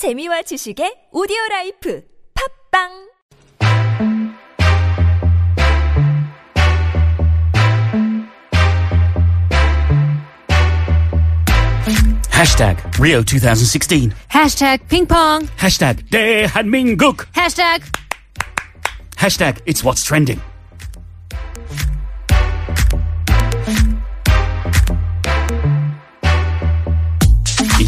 재미와 지식의 오디오 라이프 팝빵 Hashtag Rio 2016. Hashtag ping pong. Hashtag 대한민국. Hashtag Hashtag it's what's trending.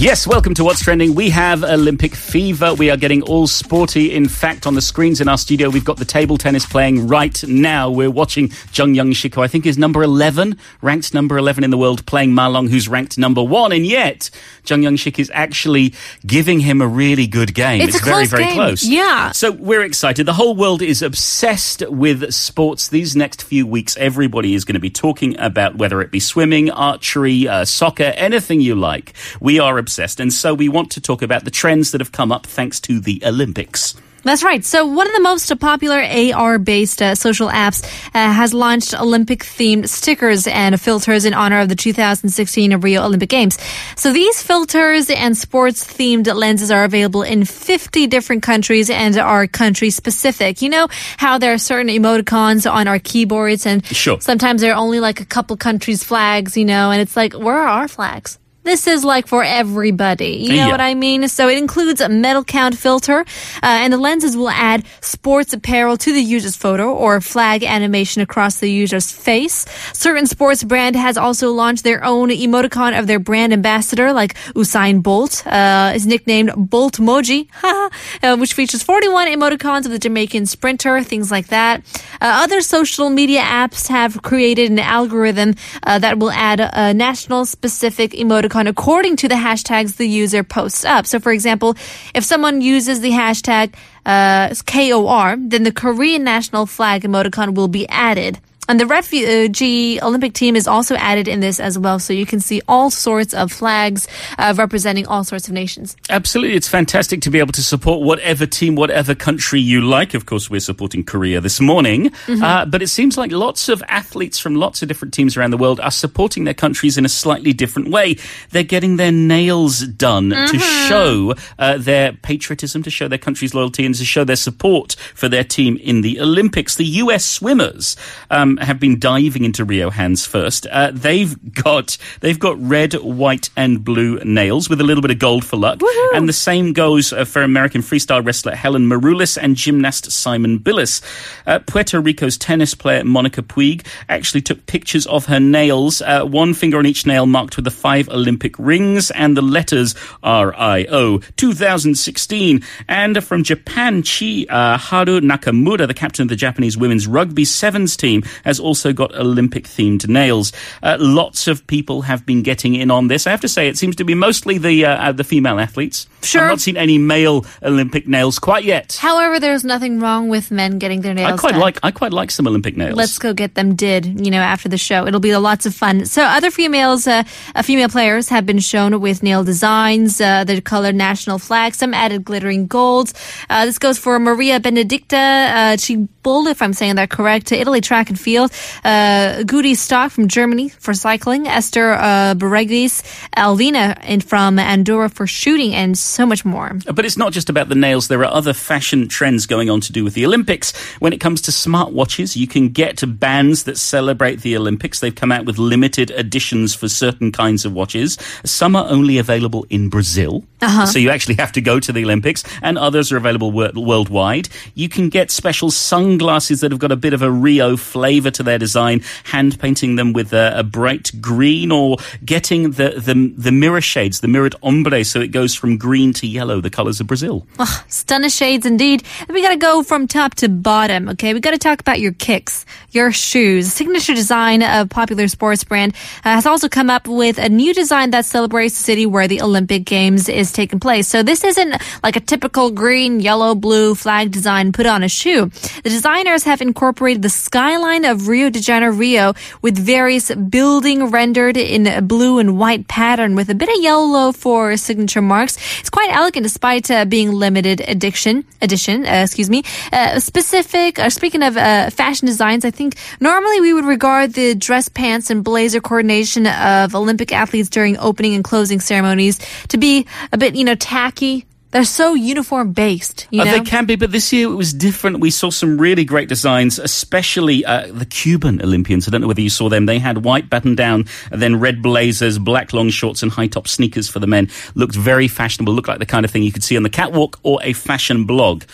Yes, welcome to What's Trending. We have Olympic fever. We are getting all sporty. In fact, on the screens in our studio, we've got the table tennis playing right now. We're watching Jung Young Shik, who I think is number 11, ranked number 11 in the world, playing Ma Long, who's ranked number one. And yet, Jung Young Shik is actually giving him a really good game. It's a very, very game. close. Yeah. So we're excited. The whole world is obsessed with sports. These next few weeks, everybody is going to be talking about whether it be swimming, archery, uh, soccer, anything you like. We are obsessed. And so we want to talk about the trends that have come up thanks to the Olympics. That's right. So one of the most popular AR-based uh, social apps uh, has launched Olympic-themed stickers and filters in honor of the 2016 Rio Olympic Games. So these filters and sports-themed lenses are available in 50 different countries and are country-specific. You know how there are certain emoticons on our keyboards and Sure. sometimes there are only like a couple countries' flags, you know, and it's like, where are our flags? This is like for everybody. You know Yeah. what I mean? So it includes a medal count filter, uh, and the lenses will add sports apparel to the user's photo or flag animation across the user's face. Certain sports brand has also launched their own emoticon of their brand ambassador, like Usain Bolt, uh, is nicknamed Bolt Moji, uh, which features 41 emoticons of the Jamaican sprinter, things like that. Uh, other social media apps have created an algorithm uh, that will add a national specific emoticon according to the hashtags the user posts up. So, for example, if someone uses the hashtag uh, KOR, then the Korean national flag emoticon will be added. And the refugee Olympic team is also added in this as well. So you can see all sorts of flags uh, representing all sorts of nations. Absolutely. It's fantastic to be able to support whatever team, whatever country you like. Of course, we're supporting Korea this morning. Mm-hmm. Uh, but it seems like lots of athletes from lots of different teams around the world are supporting their countries in a slightly different way. They're getting their nails done to Mm-hmm. show uh, their patriotism, to show their country's loyalty, and to show their support for their team in the Olympics. The US swimmers um, have been diving into Rio hands first. Uh, they've got they've got red, white, and blue nails with a little bit of gold for luck. And the same goes uh, for American freestyle wrestler Helen Maroulis and gymnast Simone Biles. Uh, Puerto Rico's tennis player Monica Puig actually took pictures of her nails, uh, one finger on each nail marked with the five Olympic rings and the letters RIO 2016. And from Japan, Chi uh, Haru Nakamura, the captain of the Japanese women's rugby sevens team, has also got Olympic themed nails. Uh, lots of people have been getting in on this. I have to say, it seems to be mostly the uh, uh, the female athletes. Sure. I've not seen any male Olympic nails quite yet. However, there's nothing wrong with men getting their nails I quite done. like I quite like some Olympic nails. Let's go get them did, you know, after the show. It'll be lots of fun. So other females, uh, uh, female players have been shown with nail designs, uh, the colored national flag, some added glittering golds. Uh, this goes for Maria Benedicta uh, Cibol, if I'm saying that correct, to Italy track and field. Uh, Gudi Stock from Germany for cycling. Esther uh, Beregis, Alvina in, from Andorra for shooting, and so much more. But it's not just about the nails. There are other fashion trends going on to do with the Olympics. When it comes to smartwatches, you can get to bands that celebrate the Olympics. They've come out with limited editions for certain kinds of watches. Some are only available in Brazil. So you actually have to go to the Olympics, and others are available wor- worldwide. You can get special sunglasses that have got a bit of a Rio flavor to their design, hand painting them with a, a bright green, or getting the, the the mirror shades, the mirrored ombre, so it goes from green to yellow, the colors of Brazil. Oh, stunning shades indeed. And we gotta go from top to bottom, okay? We gotta talk about your kicks, your shoes. Signature design of popular sports brand uh, has also come up with a new design that celebrates the city where the Olympic Games is taking place. So this isn't like a typical green, yellow, blue flag design put on a shoe. The designers have incorporated the skyline of Rio de Janeiro with various building rendered in a blue and white pattern with a bit of yellow for signature marks. It's quite elegant despite uh, being limited edition. Edition, uh, excuse me. Uh, specific. Uh, speaking of uh, fashion designs, I think normally we would regard the dress pants and blazer coordination of Olympic athletes during opening and closing ceremonies to be a bit, you know, tacky They're so uniform based, you Uh, know? they can be, but this year it was different. We saw some really great designs, especially uh, the Cuban Olympians. I don't know whether you saw them. They had white button down, and then red blazers, black long shorts, and high top sneakers for the men. Looked very fashionable. Looked like the kind of thing you could see on the catwalk or a fashion blog.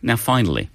Now, finally.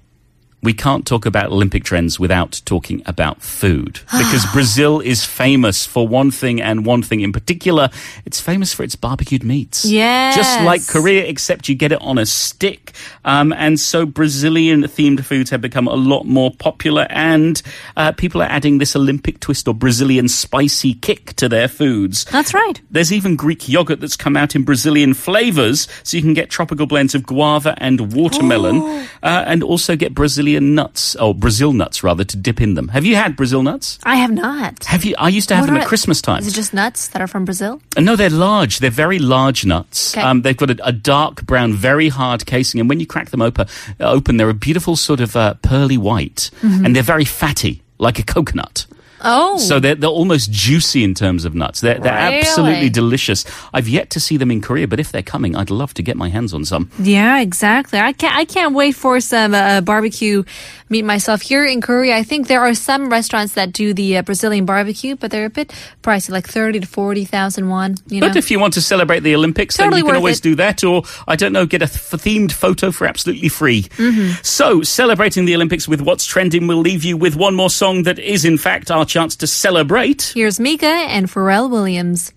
We can't talk about Olympic trends without talking about food. Because Brazil is famous for one thing and one thing in particular. It's famous for its barbecued meats. Yeah. Just like Korea, except you get it on a stick. Um, and so Brazilian themed foods have become a lot more popular, and uh, people are adding this Olympic twist or Brazilian spicy kick to their foods. That's right. There's even Greek yogurt that's come out in Brazilian flavors, so you can get tropical blends of guava and watermelon, uh, and also get Brazilian nuts, or Brazil nuts rather, to dip in them. Have you had Brazil nuts? I have not. Have you? I used to have What them at Christmas time. Is it just nuts that are from Brazil? Uh, No, they're large. They're very large nuts. Okay. Um, they've got a, a dark brown, very hard casing, and when you crack them open, open they're a beautiful sort of uh, pearly white, Mm-hmm. and they're very fatty, like a coconut. Oh. So they're, they're almost juicy in terms of nuts. They're, they're Really? absolutely delicious. I've yet to see them in Korea, but if they're coming, I'd love to get my hands on some. Yeah, exactly. I can't. I can't wait for some uh, barbecue meat myself here in Korea. I think there are some restaurants that do the uh, Brazilian barbecue, but they're a bit pricey, like thirty to forty thousand won. You know, But if you want to celebrate the Olympics, Totally then you can always it. do that, or I don't know, get a th- themed photo for absolutely free. Mm-hmm. So, celebrating the Olympics with what's trending, we'll leave you with one more song that is, in fact, our chance to celebrate. here's Mika and Pharrell Williams.